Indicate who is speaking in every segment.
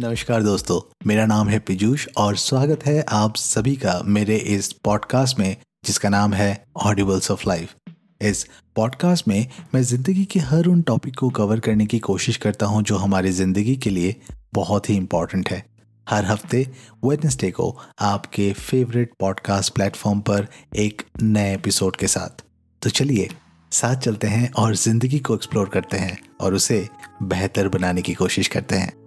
Speaker 1: नमस्कार दोस्तों, मेरा नाम है पिजूष और स्वागत है आप सभी का मेरे इस पॉडकास्ट में, जिसका नाम है ऑडिबल्स ऑफ़ लाइफ इस पॉडकास्ट में मैं ज़िंदगी के हर उन टॉपिक को कवर करने की कोशिश करता हूँ जो हमारी ज़िंदगी के लिए बहुत ही इंपॉर्टेंट है। हर हफ़्ते वेडनेसडे को आपके फेवरेट पॉडकास्ट प्लेटफॉर्म पर एक नए एपिसोड के साथ। तो चलिए, साथ चलते हैं और ज़िंदगी को एक्सप्लोर करते हैं और उसे बेहतर बनाने की कोशिश करते हैं।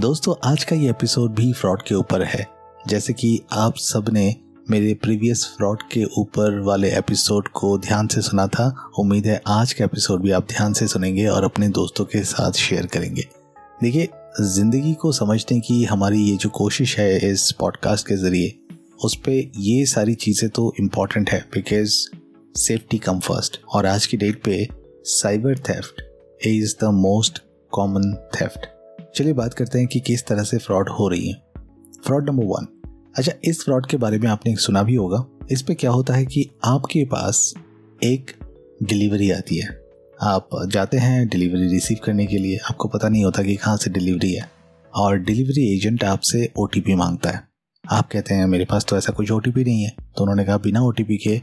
Speaker 1: दोस्तों, आज का ये एपिसोड भी फ्रॉड के ऊपर है। जैसे कि आप सबने मेरे प्रीवियस फ्रॉड के ऊपर वाले एपिसोड को ध्यान से सुना था, उम्मीद है आज का एपिसोड भी आप ध्यान से सुनेंगे और अपने दोस्तों के साथ शेयर करेंगे। देखिए, ज़िंदगी को समझने की हमारी ये जो कोशिश है इस पॉडकास्ट के ज़रिए, उस पर ये सारी चीज़ें तो इंपॉर्टेंट है बिकॉज़ सेफ्टी कम फ़र्स्ट और आज की डेट पे cyber theft is the most common theft चलिए बात करते हैं कि किस तरह से फ्रॉड हो रही है। Fraud number one. अच्छा इस फ्रॉड के बारे में आपने सुना भी होगा। इस पे क्या होता है कि आपके पास एक डिलीवरी आती है। आप जाते हैं डिलीवरी रिसीव करने के लिए। आपको पता नहीं होता कि कहाँ से डिलीवरी है। और डिलीवरी एजेंट आपसे ओटीपी माँगता है। आप कहते हैं, मेरे पास तो ऐसा कुछ ओ नहीं है। तो उन्होंने कहा, बिना ओटीपी के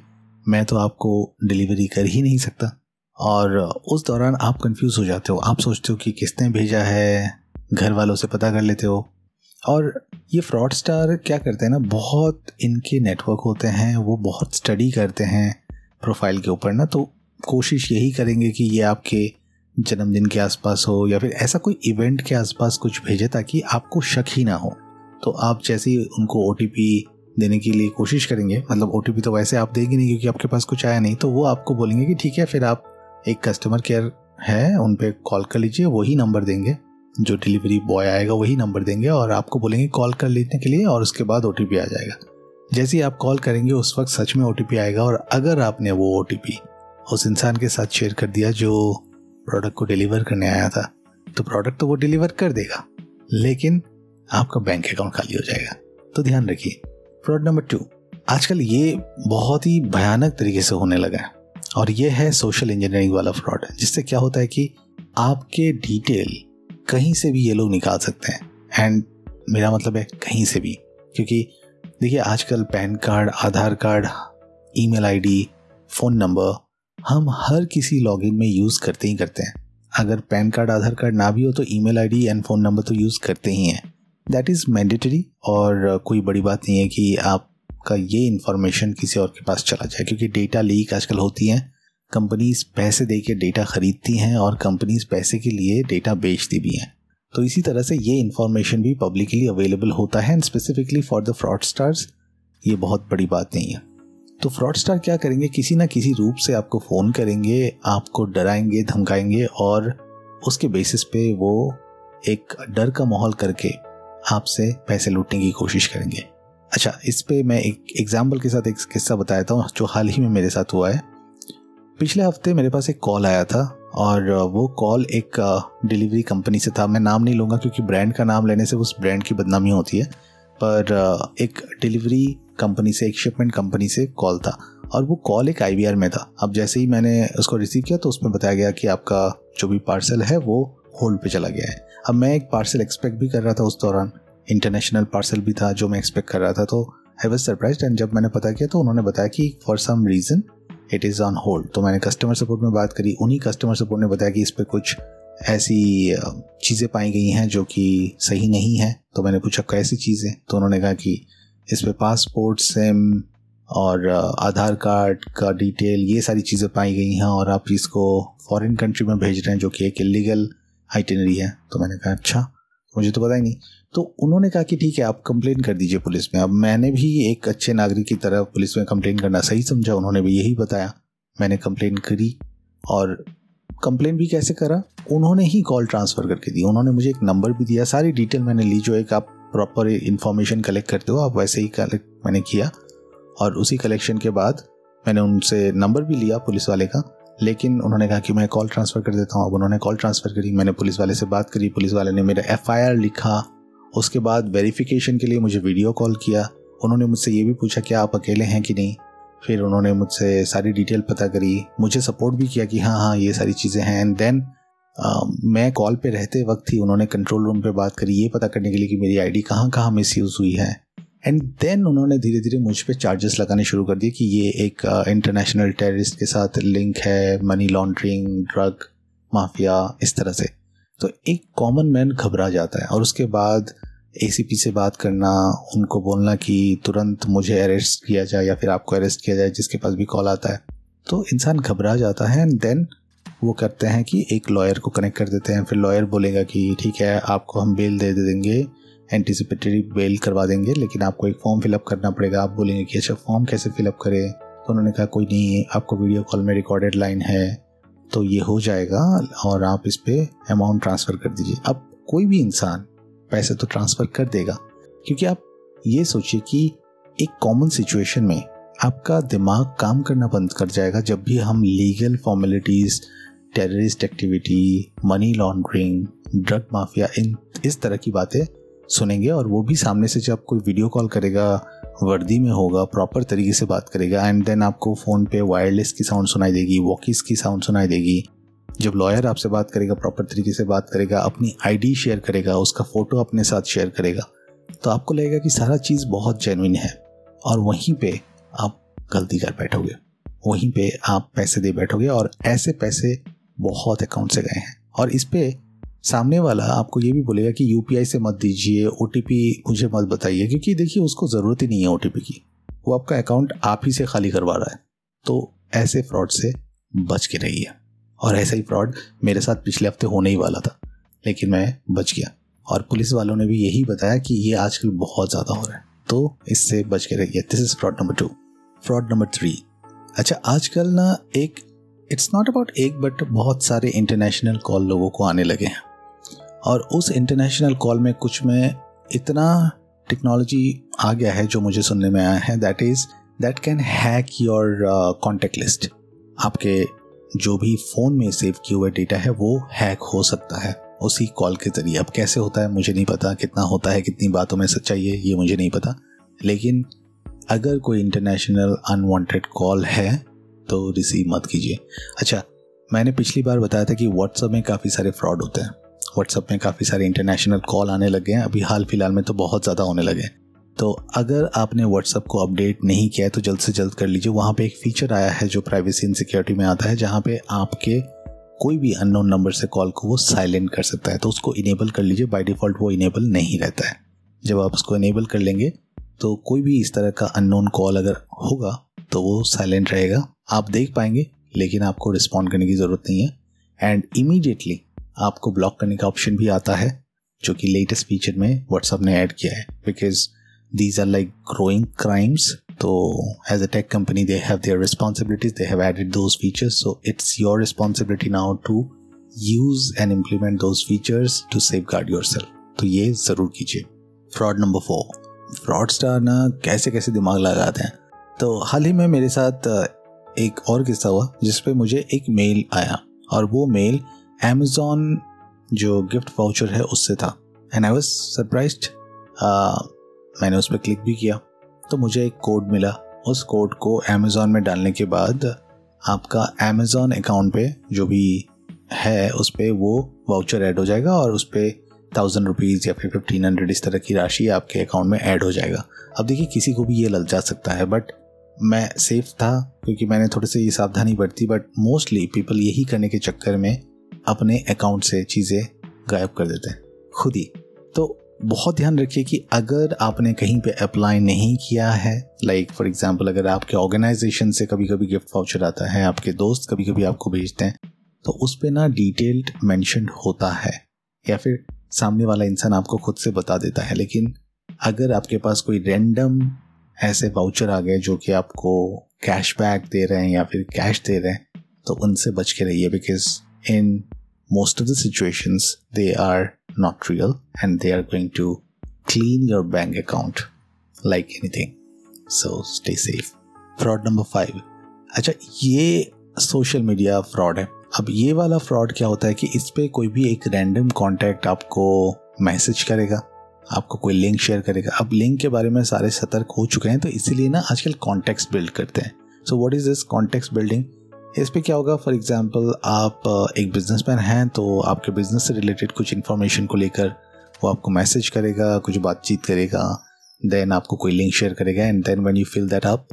Speaker 1: मैं तो आपको डिलीवरी कर ही नहीं सकता। और उस दौरान आप कंफ्यूज हो जाते हो। आप सोचते हो कि किसने भेजा है? घर वालों से पता कर लेते हो। और ये फ्रॉड स्टार क्या करते हैं ना, बहुत इनके नेटवर्क होते हैं, वो बहुत स्टडी करते हैं प्रोफ़ाइल के ऊपर ना तो कोशिश यही करेंगे कि ये आपके जन्मदिन के आसपास हो या फिर ऐसा कोई इवेंट के आसपास कुछ भेजे ताकि आपको शक ही ना हो। तो आप जैसे ही उनको ओटीपी देने के लिए कोशिश करेंगे मतलब ओटीपी तो वैसे आप देंगे नहीं क्योंकि आपके पास कुछ आया नहीं तो वो आपको बोलेंगे कि ठीक है, फिर आप एक कस्टमर केयर है उन पर कॉल कर लीजिए वही नंबर देंगे। जो डिलीवरी बॉय आएगा, वही नंबर देंगे और आपको बोलेंगे कॉल कर लेने के लिए और उसके बाद ओटीपी आ जाएगा। जैसे ही आप कॉल करेंगे, उस वक्त सच में ओटीपी आएगा और अगर आपने वो ओटीपी उस इंसान के साथ शेयर कर दिया जो प्रोडक्ट को डिलीवर करने आया था तो प्रोडक्ट तो वो डिलीवर कर देगा, लेकिन आपका बैंक अकाउंट खाली हो जाएगा। तो ध्यान रखिए फ्रॉड नंबर टू आजकल ये बहुत ही भयानक तरीके से होने लगा है और ये है सोशल इंजीनियरिंग वाला फ्रॉड जिससे क्या होता है कि आपके डिटेल कहीं से भी ये लोग निकाल सकते हैं। एंड मेरा मतलब है कहीं से भी। क्योंकि देखिए, आजकल PAN card, Aadhaar card, email ID, phone number, हम हर किसी लॉगिन में यूज़ करते ही करते हैं। अगर पैन कार्ड, आधार कार्ड ना भी हो तो email ID and phone number तो यूज़ करते ही हैं। दैट इज़ मैंडेटरी और कोई बड़ी बात नहीं है कि आपका ये इन्फॉर्मेशन किसी और के पास चला जाए, क्योंकि डेटा लीक आजकल होती हैं। कंपनीज़ पैसे दे के डेटा खरीदती हैं और कंपनीज़ पैसे के लिए डेटा बेचती भी हैं। तो इसी तरह से ये इन्फॉर्मेशन भी पब्लिकली अवेलेबल होता है and specifically for the fraudsters ये बहुत बड़ी बात नहीं है। तो फ्रॉड स्टार क्या करेंगे? किसी ना किसी रूप से आपको फ़ोन करेंगे, आपको डराएँगे, धमकाएँगे और उसके बेसिस पे वो एक डर का माहौल करके आपसे पैसे लूटने की कोशिश करेंगे। अच्छा इस पे मैं एक एग्ज़ाम्पल के साथ एक किस्सा बताया था जो हाल ही में मेरे साथ हुआ है। पिछले हफ़्ते मेरे पास एक कॉल आया था और वो कॉल एक डिलीवरी कंपनी से था। मैं नाम नहीं लूँगा क्योंकि ब्रांड का नाम लेने से उस ब्रांड की बदनामी होती है। पर एक डिलीवरी कंपनी से, एक शिपमेंट कंपनी से कॉल था और वो कॉल एक आईवीआर में था। अब जैसे ही मैंने उसको रिसीव किया तो उसमें बताया गया कि आपका जो भी पार्सल है वो होल्ड पे चला गया है। अब मैं एक पार्सल एक्सपेक्ट भी कर रहा था उस दौरान। इंटरनेशनल पार्सल भी था जो मैं एक्सपेक्ट कर रहा था। तो आई वॉज़ सरप्राइज़ एंड जब मैंने पता किया तो उन्होंने बताया कि for some reason it is on hold तो मैंने कस्टमर सपोर्ट में बात करी। उन्हीं कस्टमर सपोर्ट ने बताया कि इस पर कुछ ऐसी चीज़ें पाई गई हैं जो कि सही नहीं है। तो मैंने पूछा, कैसी चीज़ें? तो उन्होंने कहा कि इस पर पासपोर्ट सिम और आधार कार्ड का डिटेल ये सारी चीज़ें पाई गई हैं और आप इसको फॉरेन कंट्री में भेज रहे हैं जो कि एक इलीगल आइटनरी है। तो मैंने कहा अच्छा। मुझे तो पता ही नहीं। तो उन्होंने कहा कि ठीक है, आप कंप्लेन कर दीजिए पुलिस में। अब मैंने भी एक अच्छे नागरिक की तरह पुलिस में कंप्लेन करना सही समझा, उन्होंने भी यही बताया। मैंने कंप्लेन करी और कंप्लेन भी कैसे करा? उन्होंने ही कॉल ट्रांसफ़र करके दी। उन्होंने मुझे एक नंबर भी दिया। सारी डिटेल मैंने ली, जो एक आप प्रॉपर इन्फॉर्मेशन कलेक्ट करते हो, आप वैसे ही कलेक्ट मैंने किया। और उसी कलेक्शन के बाद मैंने उनसे नंबर भी लिया पुलिस वाले का। लेकिन उन्होंने कहा कि मैं कॉल ट्रांसफ़र कर देता हूँ। अब उन्होंने कॉल ट्रांसफ़र करी, मैंने पुलिस वाले से बात करी, पुलिस वाले ने मेरा एफआईआर लिखा। उसके बाद वेरिफिकेशन के लिए मुझे वीडियो कॉल किया। उन्होंने मुझसे ये भी पूछा कि आप अकेले हैं कि नहीं? फिर उन्होंने मुझसे सारी डिटेल पता करी। मुझे सपोर्ट भी किया कि हाँ हाँ ये सारी चीज़ें हैं। एंड देन मैं कॉल पे रहते वक्त ही उन्होंने कंट्रोल रूम पे बात करी। ये पता करने के लिए कि मेरी आईडी कहाँ कहाँ मिस यूज़ हुई है। एंड देन उन्होंने धीरे धीरे मुझ पर चार्जेस लगाने शुरू कर दिए कि ये एक इंटरनेशनल uh, टेररिस्ट के साथ लिंक है मनी लॉन्ड्रिंग ड्रग माफिया इस तरह से। तो एक कॉमन मैन घबरा जाता है। और उसके बाद एसीपी से बात करना उनको बोलना कि तुरंत मुझे अरेस्ट किया जाए या फिर आपको अरेस्ट किया जाए जिसके पास भी कॉल आता है। तो इंसान घबरा जाता है एंड देन वो करते हैं कि एक लॉयर को कनेक्ट कर देते हैं। फिर लॉयर बोलेगा कि ठीक है आपको हम बेल दे देंगे। एंटिसिपेटरी बेल करवा देंगे, लेकिन आपको एक फॉर्म फिलअप करना पड़ेगा। आप बोलेंगे कि अच्छा फॉर्म कैसे फिलअप करें? तो उन्होंने कहा, कोई नहीं है आपको वीडियो कॉल में रिकॉर्डेड लाइन है तो ये हो जाएगा और आप इस पर अमाउंट ट्रांसफ़र कर दीजिए। अब कोई भी इंसान पैसे तो ट्रांसफ़र कर देगा, क्योंकि आप ये सोचिए कि एक कॉमन सिचुएशन में आपका दिमाग काम करना बंद कर जाएगा। जब भी हम legal formalities terrorist activity money laundering drug mafia इन, इस तरह की बातें सुनेंगे और वो भी सामने से जब कोई वीडियो कॉल करेगा, वर्दी में होगा प्रॉपर तरीके से बात करेगा एंड देन आपको फ़ोन पे वायरलेस की साउंड सुनाई देगी वॉकिस की साउंड सुनाई देगी। जब लॉयर आपसे बात करेगा प्रॉपर तरीके से बात करेगा, अपनी आईडी शेयर करेगा, उसका फ़ोटो अपने साथ शेयर करेगा तो आपको लगेगा कि सारा चीज़ बहुत जेनविन है और वहीं पे आप गलती कर बैठोगे। वहीं पे आप पैसे दे बैठोगे और ऐसे पैसे बहुत अकाउंट से गए हैं। और इस पर सामने वाला आपको ये भी बोलेगा कि यूपीआई से मत दीजिए ओटीपी मुझे मत बताइए, क्योंकि देखिए उसको ज़रूरत ही नहीं है ओटीपी की। वो आपका अकाउंट आप ही से खाली करवा रहा है। तो ऐसे फ्रॉड से बच के रहिए। और ऐसा ही फ्रॉड मेरे साथ पिछले हफ़्ते होने ही वाला था, लेकिन मैं बच गया। और पुलिस वालों ने भी यही बताया कि ये आजकल बहुत ज़्यादा हो रहा है। तो इससे बच के रहिए। This is fraud number two fraud number three अच्छा आजकल ना एक इट्स नॉट अबाउट एक बट बहुत सारे इंटरनेशनल कॉल लोगों को आने लगे हैं। और उस इंटरनेशनल कॉल में कुछ में इतना टेक्नोलॉजी आ गया है जो मुझे सुनने में आया है that is that can hack your contact list आपके जो भी फ़ोन में सेव किए हुए डेटा है, वो हैक हो सकता है उसी कॉल के ज़रिए। अब कैसे होता है, मुझे नहीं पता, कितना होता है, कितनी बातों में सच्चाई है, ये मुझे नहीं पता। लेकिन अगर कोई इंटरनेशनल अनवांटेड कॉल है तो रिसीव मत कीजिए। अच्छा मैंने पिछली बार बताया था कि व्हाट्सएप में काफ़ी सारे फ्रॉड होते हैं। व्हाट्सअप में काफ़ी सारे इंटरनेशनल कॉल आने लगे हैं। अभी हाल फ़िलहाल में तो बहुत ज़्यादा होने लगे हैं। तो अगर आपने व्हाट्सअप को अपडेट नहीं किया है तो जल्द से जल्द कर लीजिए। वहाँ पे एक फीचर आया है जो प्राइवेसी एंड सिक्योरिटी में आता है, जहाँ पे आपके कोई भी अननोन नंबर से कॉल को वो साइलेंट कर सकता है। तो उसको इनेबल कर लीजिए। बाय डिफ़ॉल्ट वो इनेबल नहीं रहता है। जब आप उसको इनेबल कर लेंगे तो कोई भी इस तरह का अननोन कॉल अगर होगा तो वो साइलेंट रहेगा। आप देख पाएँगे, लेकिन आपको रिस्पॉन्ड करने की ज़रूरत नहीं है। एंड इमीडिएटली आपको ब्लॉक करने का ऑप्शन भी आता है, जो कि लेटेस्ट फीचर में व्हाट्सअप ने ऐड किया है because these are like growing crimes तो as a tech company they have their responsibilities they have added those features so it's your responsibility now to use and implement those features to safeguard yourself तो ये ज़रूर कीजिए। Fraud number four fraudster ना कैसे कैसे दिमाग लगाते हैं। तो हाल ही में मेरे साथ, एक और किस्सा हुआ, जिसपे मुझे एक मेल आया, और वो मेल अमेज़ोन जो गिफ्ट वाउचर है उससे था। एंड आई वॉज़ सरप्राइज़ मैंने उस पर क्लिक भी किया। तो मुझे एक कोड मिला। उस कोड को अमेज़ोन में डालने के बाद आपका अमेज़ोन अकाउंट पे जो भी है, उस पर वो वाउचर ऐड हो जाएगा और उस पर थाउज़ेंड रुपीज़ या फिर फिफ्टीन हंड्रेड इस तरह की राशि आपके अकाउंट में ऐड हो जाएगा। अब देखिए, किसी को भी ये लग जा सकता है बट मैं सेफ़ था क्योंकि मैंने थोड़ी सी ये सावधानी बरती बट मोस्टली पीपल यही करने के चक्कर में अपने अकाउंट से चीज़ें गायब कर देते हैं, खुद ही। तो बहुत ध्यान रखिए कि अगर आपने कहीं पे अप्लाई नहीं किया है लाइक फॉर एग्जांपल अगर आपके ऑर्गेनाइजेशन से कभी कभी गिफ्ट वाउचर आता है, आपके दोस्त कभी कभी आपको भेजते हैं तो उस पर ना डिटेल्ड मैंशन होता है, या फिर सामने वाला इंसान आपको खुद से बता देता है। लेकिन अगर आपके पास कोई रैंडम ऐसे वाउचर आ गए जो कि आपको कैशबैक दे रहे हैं या फिर कैश दे रहे हैं तो उनसे बच के रहिए because in most of the situations, they are not real and they are going to clean your bank account like anything. So, stay safe. Fraud number five अच्छा ये सोशल मीडिया फ्रॉड है. अब ये वाला फ्रॉड क्या होता है कि इस पर कोई भी एक रैंडम कॉन्टैक्ट आपको मैसेज करेगा, आपको कोई लिंक शेयर करेगा. अब लिंक के बारे में सारे सतर्क हो चुके हैं तो इसीलिए ना आजकल कॉन्टेक्ट बिल्ड करते हैं. So what is this contact building इस पर क्या होगा? फॉर एग्ज़ाम्पल आप एक बिजनेसमैन हैं तो आपके बिज़नेस से रिलेटेड कुछ इन्फॉर्मेशन को लेकर वो आपको मैसेज करेगा, कुछ बातचीत करेगा देन आपको कोई लिंक शेयर करेगा and then when you fill that up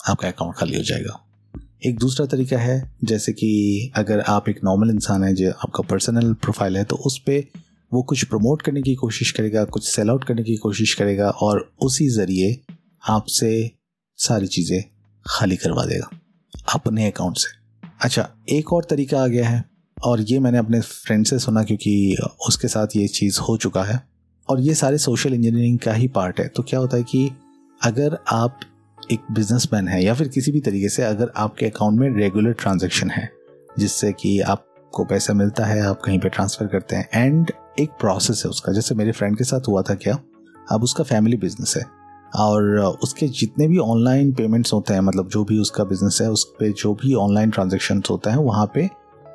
Speaker 1: आपका अकाउंट खाली हो जाएगा। एक दूसरा तरीका है, जैसे कि अगर आप एक नॉर्मल इंसान है, जो आपका पर्सनल प्रोफ़ाइल है तो उस पर वो कुछ प्रमोट करने की कोशिश करेगा, कुछ सेल आउट करने की कोशिश करेगा, और उसी ज़रिए आपसे सारी चीज़ें खाली करवा देगा। अपने अकाउंट से। अच्छा एक और तरीका आ गया है, और ये मैंने अपने फ्रेंड से सुना क्योंकि उसके साथ ये चीज़ हो चुका है, और ये सारे सोशल इंजीनियरिंग का ही पार्ट है। तो क्या होता है कि अगर आप एक बिजनेसमैन है, या फिर किसी भी तरीके से अगर आपके अकाउंट में रेगुलर ट्रांजेक्शन है, जिससे कि आपको पैसा मिलता है, आप कहीं पे ट्रांसफ़र करते हैं एंड एक प्रोसेस है उसका। जैसे मेरे फ्रेंड के साथ हुआ था क्या? अब उसका फैमिली बिज़नेस है। और उसके जितने भी ऑनलाइन पेमेंट्स होते हैं मतलब जो भी उसका बिज़नेस है उस पर जो भी ऑनलाइन ट्रांजेक्शन होता है वहाँ पे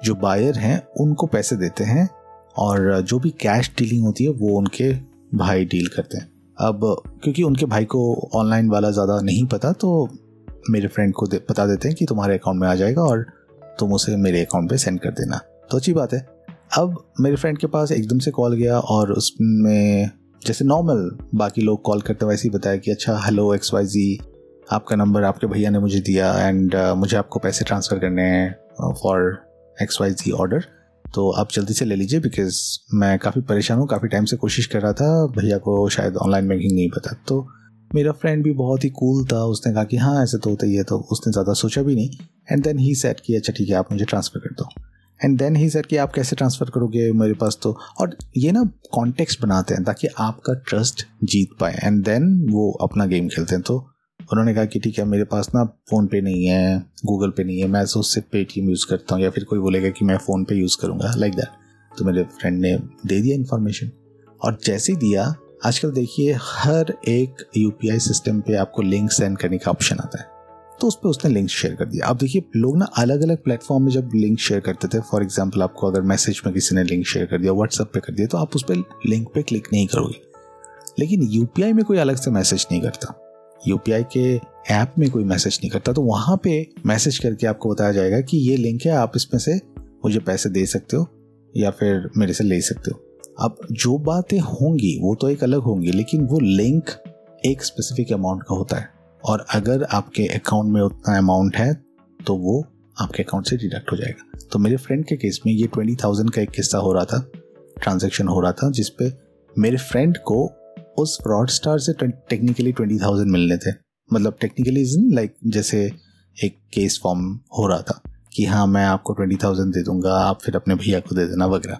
Speaker 1: जो बायर हैं उनको पैसे देते हैं और जो भी कैश डीलिंग होती है वो उनके भाई डील करते हैं। अब क्योंकि उनके भाई को ऑनलाइन वाला ज़्यादा नहीं पता तो मेरे फ्रेंड को दे, बता देते हैं कि तुम्हारे अकाउंट में आ जाएगा और तुम उसे मेरे अकाउंट पे सेंड कर देना। तो अच्छी बात है। अब मेरे फ्रेंड के पास एकदम से कॉल गया और उसमें जैसे नॉर्मल बाकी लोग कॉल करते हैं वैसे ही बताया कि अच्छा हेलो एक्स वाई जी आपका नंबर आपके भैया ने मुझे दिया एंड uh, मुझे आपको पैसे ट्रांसफ़र करने हैं for X Y Z order तो आप जल्दी से ले लीजिए बिकॉज़ मैं काफ़ी परेशान हूँ काफ़ी टाइम से कोशिश कर रहा था भैया को शायद ऑनलाइन बैंकिंग नहीं पता तो मेरा फ्रेंड भी बहुत ही कूल था उसने कहा कि हाँ ऐसे तो होता ही है तो उसने ज़्यादा सोचा भी नहीं एंड देन ही सेट किया अच्छा ठीक है आप मुझे ट्रांसफ़र कर दो। एंड देन ही सर कि आप कैसे ट्रांसफ़र करोगे मेरे पास तो? और ये ना कॉन्टेक्स्ट बनाते हैं ताकि आपका ट्रस्ट जीत पाए। एंड देन वो अपना गेम खेलते हैं। तो उन्होंने कहा कि ठीक है, मेरे पास ना फ़ोन पे नहीं है गूगल पे नहीं है। मैं तो उससे पेटीएम यूज़ करता हूँ। या फिर कोई बोलेगा कि मैं फ़ोन पे यूज़ करूँगा लाइक दैट तो मेरे फ्रेंड ने दे दिया इन्फॉर्मेशन और जैसे ही दिया, आजकल देखिए हर एक यूपीआई सिस्टम पे आपको लिंक सेंड करने का ऑप्शन आता है। तो उस पर उसने लिंक शेयर कर दिया। अब देखिए, लोग ना अलग अलग प्लेटफॉर्म में जब लिंक शेयर करते थे फॉर एग्ज़ाम्पल आपको अगर मैसेज में किसी ने लिंक शेयर कर दिया व्हाट्सएप पे कर दिया तो आप उस पर लिंक पे क्लिक नहीं करोगे। लेकिन यूपीआई में कोई अलग से मैसेज नहीं करता। यूपीआई के ऐप में कोई मैसेज नहीं करता। तो वहाँ पे मैसेज करके आपको बताया जाएगा कि ये लिंक है, आप इसमें से मुझे पैसे दे सकते हो, या फिर मेरे से ले सकते हो। अब जो बातें होंगी, वो तो एक अलग होंगी, लेकिन वो लिंक एक स्पेसिफिक अमाउंट का होता है। और अगर आपके अकाउंट में उतना अमाउंट है तो वो आपके अकाउंट से डिडक्ट हो जाएगा। तो मेरे फ्रेंड के केस में ये ट्वेंटी थाउज़ेंड का एक किस्सा हो रहा था ट्रांजेक्शन हो रहा था, जिसपे मेरे फ्रेंड को उस फ्रॉड स्टार से टेक्निकली ट्वेंटी थाउज़ेंड मिलने थे। मतलब टेक्निकली इज़ लाइक जैसे एक केस फॉर्म हो रहा था कि हाँ मैं आपको ट्वेंटी थाउज़ेंड दे दूँगा, आप फिर अपने भैया को दे देना, वगैरह।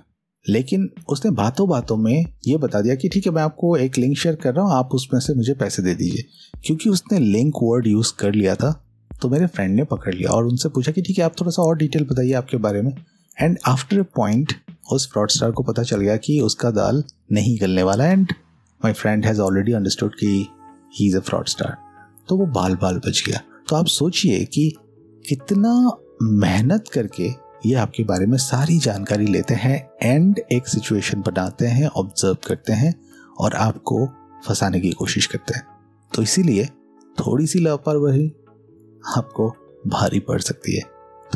Speaker 1: लेकिन उसने बातों बातों में ये बता दिया कि, ठीक है, मैं आपको एक लिंक शेयर कर रहा हूँ, आप उसमें से मुझे पैसे दे दीजिए। क्योंकि उसने लिंक वर्ड यूज़ कर लिया था तो मेरे फ्रेंड ने पकड़ लिया और उनसे पूछा कि, ठीक है, आप थोड़ा सा और डिटेल बताइए आपके बारे में. एंड आफ्टर ए पॉइंट उस फ्रॉड स्टार को पता चल गया कि उसका दाल नहीं गलने वाला and my friend has already understood कि he is a fraudster तो वो बाल बाल बच गया। तो आप सोचिए कि कितना मेहनत करके ये आपके बारे में सारी जानकारी लेते हैं एंड एक सिचुएशन बनाते हैं ऑब्ज़र्व करते हैं और आपको फंसाने की कोशिश करते हैं। तो इसीलिए थोड़ी सी लापरवाही आपको भारी पड़ सकती है।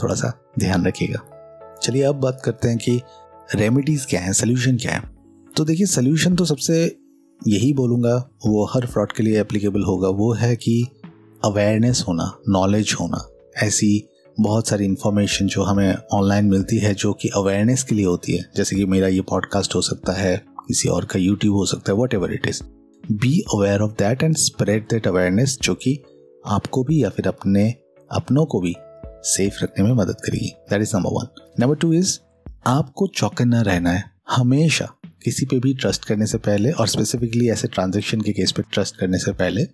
Speaker 1: थोड़ा सा ध्यान रखिएगा। चलिए अब बात करते हैं कि रेमेडीज क्या है सोल्यूशन क्या है। तो देखिए सोल्यूशन तो सबसे यही बोलूँगा, वो हर फ्रॉड के लिए एप्लीकेबल होगा, वो है कि अवेयरनेस होना नॉलेज होना, ऐसी बहुत सारी इन्फॉर्मेशन जो हमें ऑनलाइन मिलती है जो कि अवेयरनेस के लिए होती है। जैसे कि मेरा ये पॉडकास्ट हो सकता है, किसी और का यूट्यूब हो सकता है whatever it is be aware of that and spread that awareness जो कि आपको भी या फिर अपने अपनों को भी सेफ़ रखने में मदद करेगी। That is number one number two is आपको चौकन्ना रहना है हमेशा। किसी पे भी ट्रस्ट करने से पहले और स्पेसिफिकली ऐसे ट्रांजेक्शन के केस पे ट्रस्ट करने से पहले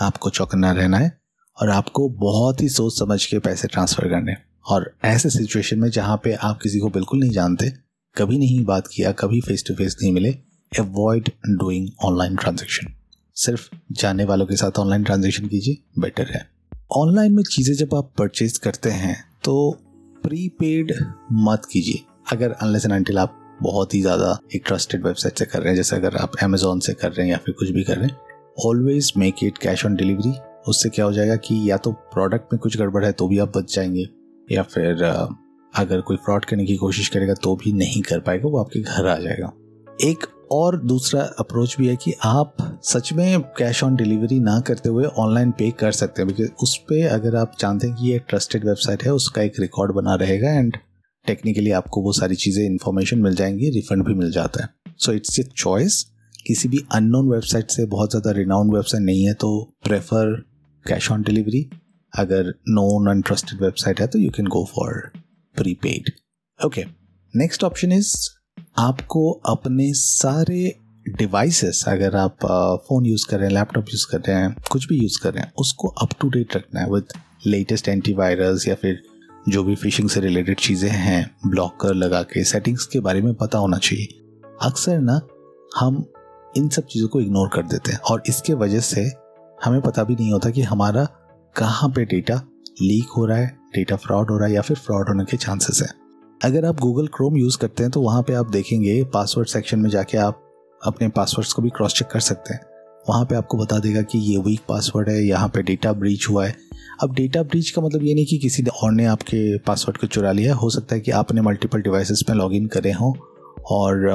Speaker 1: आपको चौकन्ना रहना है। और आपको बहुत ही सोच समझ के पैसे ट्रांसफ़र करने और ऐसे सिचुएशन में जहाँ पे आप किसी को बिल्कुल नहीं जानते, कभी नहीं बात किया, कभी फेस टू फेस नहीं मिले अवॉइड डूइंग ऑनलाइन ट्रांजेक्शन सिर्फ़ जानने वालों के साथ ऑनलाइन ट्रांजेक्शन कीजिए बेटर है। ऑनलाइन में चीज़ें जब आप परचेज करते हैं तो प्रीपेड मत कीजिए। अगर अनलेस एंड आप बहुत ही ज़्यादा एक ट्रस्टेड वेबसाइट से कर रहे हैं, जैसे अगर आप अमेजोन से कर रहे हैं या फिर कुछ भी कर रहे हैं always make it cash on delivery उससे क्या हो जाएगा कि या तो प्रोडक्ट में कुछ गड़बड़ है तो भी आप बच जाएँगे, या फिर अगर कोई फ्रॉड करने की कोशिश करेगा तो भी नहीं कर पाएगा, वो आपके घर आ जाएगा। एक और दूसरा अप्रोच भी है कि आप सच में कैश ऑन डिलीवरी ना करते हुए ऑनलाइन पे कर सकते हैं बिकॉज़ उस पर अगर आप जानते हैं कि ये ट्रस्टेड वेबसाइट है, उसका एक रिकॉर्ड बना रहेगा एंड टेक्निकली आपको वो सारी चीज़ें इन्फॉर्मेशन मिल जाएँगी रिफंड भी मिल जाता है। सो इट्स ए चॉइस किसी भी अननोन वेबसाइट से बहुत ज़्यादा रिनाउंड वेबसाइट नहीं है तो प्रेफर कैश ऑन डिलीवरी अगर नोन अनट्रस्टेड वेबसाइट है तो you can go for prepaid okay next option is आपको अपने सारे डिवाइसेस अगर आप फ़ोन यूज़ कर रहे हैं लैपटॉप यूज़ कर रहे हैं, कुछ भी यूज़ कर रहे हैं, उसको अप टू डेट रखना है विद लेटेस्ट एंटीवायरस या फिर जो भी फिशिंग से रिलेटेड चीज़ें हैं ब्लॉकर लगा के सेटिंग्स के बारे में पता होना चाहिए। अक्सर ना, हम इन सब चीज़ों को इग्नोर कर देते हैं और इसके वजह से हमें पता भी नहीं होता कि हमारा कहाँ पे डेटा लीक हो रहा है डेटा फ्रॉड हो रहा है या फिर फ्रॉड होने के चांसेस हैं। अगर आप गूगल क्रोम यूज़ करते हैं तो वहाँ पे आप देखेंगे पासवर्ड सेक्शन में जाके आप अपने पासवर्ड्स को भी क्रॉस चेक कर सकते हैं। वहाँ पे आपको बता देगा कि ये वीक पासवर्ड है, यहाँ पे डेटा ब्रीच हुआ है। अब डेटा ब्रीच का मतलब ये नहीं कि किसी और ने आपके पासवर्ड को चुरा लिया हो। सकता है कि आपने मल्टीपल डिवाइसेस में लॉग इन करे हों और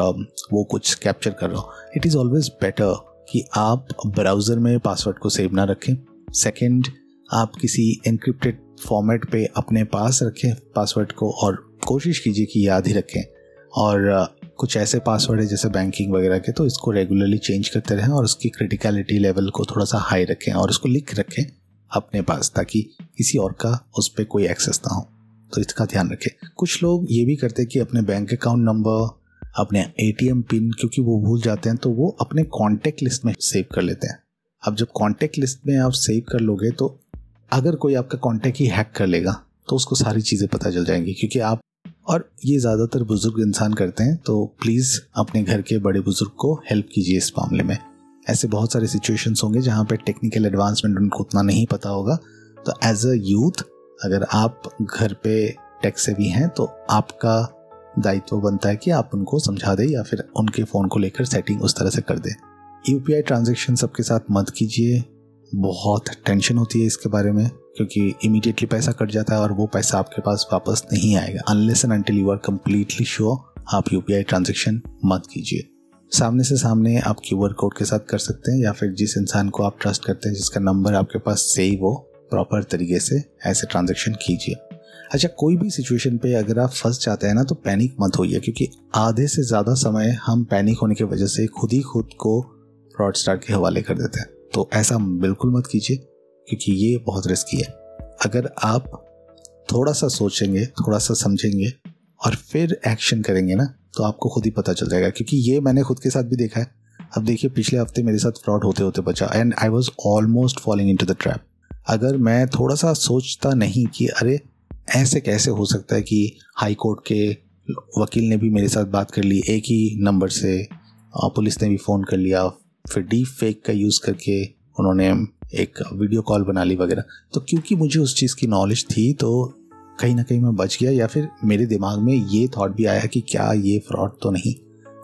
Speaker 1: वो कुछ कैप्चर कर रहा हो। इट इज़ ऑलवेज बेटर कि आप ब्राउज़र में पासवर्ड को सेव ना रखें। सेकेंड आप किसी इनक्रिप्टेड फॉर्मेट पे अपने पास रखें पासवर्ड को और कोशिश कीजिए कि याद ही रखें। और कुछ ऐसे पासवर्ड है जैसे बैंकिंग वगैरह के तो इसको रेगुलरली चेंज करते रहें और उसकी क्रिटिकलिटी लेवल को थोड़ा सा हाई रखें और उसको लिख रखें अपने पास, ताकि किसी और का उस पर कोई एक्सेस ना हो। तो इसका ध्यान रखें। कुछ लोग ये भी करते कि अपने बैंक अकाउंट नंबर अपने एटीएम पिन, क्योंकि वो भूल जाते हैं तो वो अपने कॉन्टेक्ट लिस्ट में सेव कर लेते हैं। अब जब कॉन्टेक्ट लिस्ट में आप सेव कर लोगे तो अगर कोई आपका कॉन्टेक्ट ही हैक कर लेगा तो उसको सारी चीज़ें पता चल जाएँगी, क्योंकि आप और ये ज़्यादातर बुज़ुर्ग इंसान करते हैं तो प्लीज़ अपने घर के बड़े बुज़ुर्ग को हेल्प कीजिए इस मामले में। ऐसे बहुत सारे सिचुएशंस होंगे जहाँ पे टेक्निकल एडवांसमेंट उनको उतना नहीं पता होगा। तो एज अ यूथ अगर आप घर पे टेक से भी हैं तो आपका दायित्व बनता है कि आप उनको समझा दें या फिर उनके फ़ोन को लेकर सेटिंग उस तरह से कर दें। यू पी ट्रांजेक्शन सबके साथ मत कीजिए। बहुत टेंशन होती है इसके बारे में, क्योंकि इमीडिएटली पैसा कट जाता है और वो पैसा आपके पास वापस नहीं आएगा। Unless and until you are completely sure आप यू पी ट्रांजेक्शन मत कीजिए। सामने से सामने आप क्यू कोड के साथ कर सकते हैं या फिर जिस इंसान को आप ट्रस्ट करते हैं, जिसका नंबर आपके पास सेव हो प्रॉपर तरीके से ऐसे ट्रांजेक्शन कीजिए। अच्छा कोई भी सिचुएशन पे अगर आप फंस जाते हैं ना तो पैनिक मत होइए, क्योंकि आधे से ज़्यादा समय हम पैनिक होने की वजह से खुद ही खुद को फ्रॉड स्टार्ट के हवाले कर देते हैं। तो ऐसा बिल्कुल मत कीजिए, क्योंकि ये बहुत रिस्की है। अगर आप थोड़ा सा सोचेंगे, थोड़ा सा समझेंगे, और फिर एक्शन करेंगे ना तो आपको खुद ही पता चल जाएगा, क्योंकि ये मैंने खुद के साथ भी देखा है। अब देखिए, पिछले हफ़्ते मेरे साथ फ्रॉड होते होते बचा and I was almost falling in to the trap अगर मैं थोड़ा सा सोचता नहीं कि अरे ऐसे कैसे हो सकता है कि हाई कोर्ट के वकील ने भी मेरे साथ बात कर ली, एक ही नंबर से पुलिस ने भी फ़ोन कर लिया, फिर डीप फेक का यूज़ करके उन्होंने एक वीडियो कॉल बना ली वगैरह। तो क्योंकि मुझे उस चीज़ की नॉलेज थी तो कहीं ना कहीं मैं बच गया, या फिर मेरे दिमाग में ये थॉट भी आया कि क्या ये फ्रॉड तो नहीं।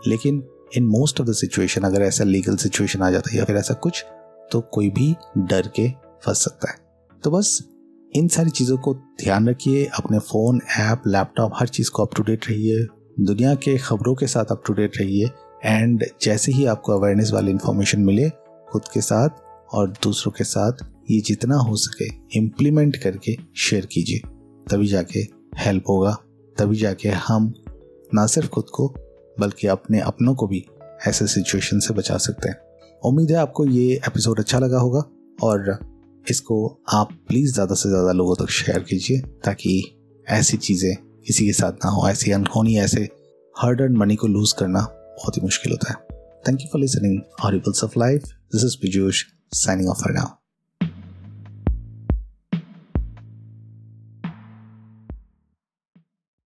Speaker 1: लेकिन in most of the situation अगर ऐसा लीगल सिचुएशन आ जाता है या फिर ऐसा कुछ तो कोई भी डर के फंस सकता है। तो बस इन सारी चीज़ों को ध्यान रखिए, अपने फ़ोन ऐप लैपटॉप हर चीज़ को अप टू डेट रहिए। दुनिया के खबरों के साथ अप टू डेट रहिए एंड जैसे ही आपको अवेयरनेस वाली इन्फॉर्मेशन मिले, खुद के साथ और दूसरों के साथ ये जितना हो सके इम्प्लीमेंट करके शेयर कीजिए। तभी जाके हेल्प होगा। तभी जाके हम ना सिर्फ़ खुद को, बल्कि अपने अपनों को भी ऐसे सिचुएशन से बचा सकते हैं। उम्मीद है आपको ये एपिसोड अच्छा लगा होगा और इसको आप प्लीज़ ज़्यादा से ज़्यादा लोगों तक शेयर कीजिए ताकि ऐसी चीज़ें किसी के साथ ना हो, ऐसी अनहोनी, ऐसे हर्ड एंड मनी को लूज करना बहुत ही मुश्किल होता है thank you for listening horribles of life this is Pijush signing off here now.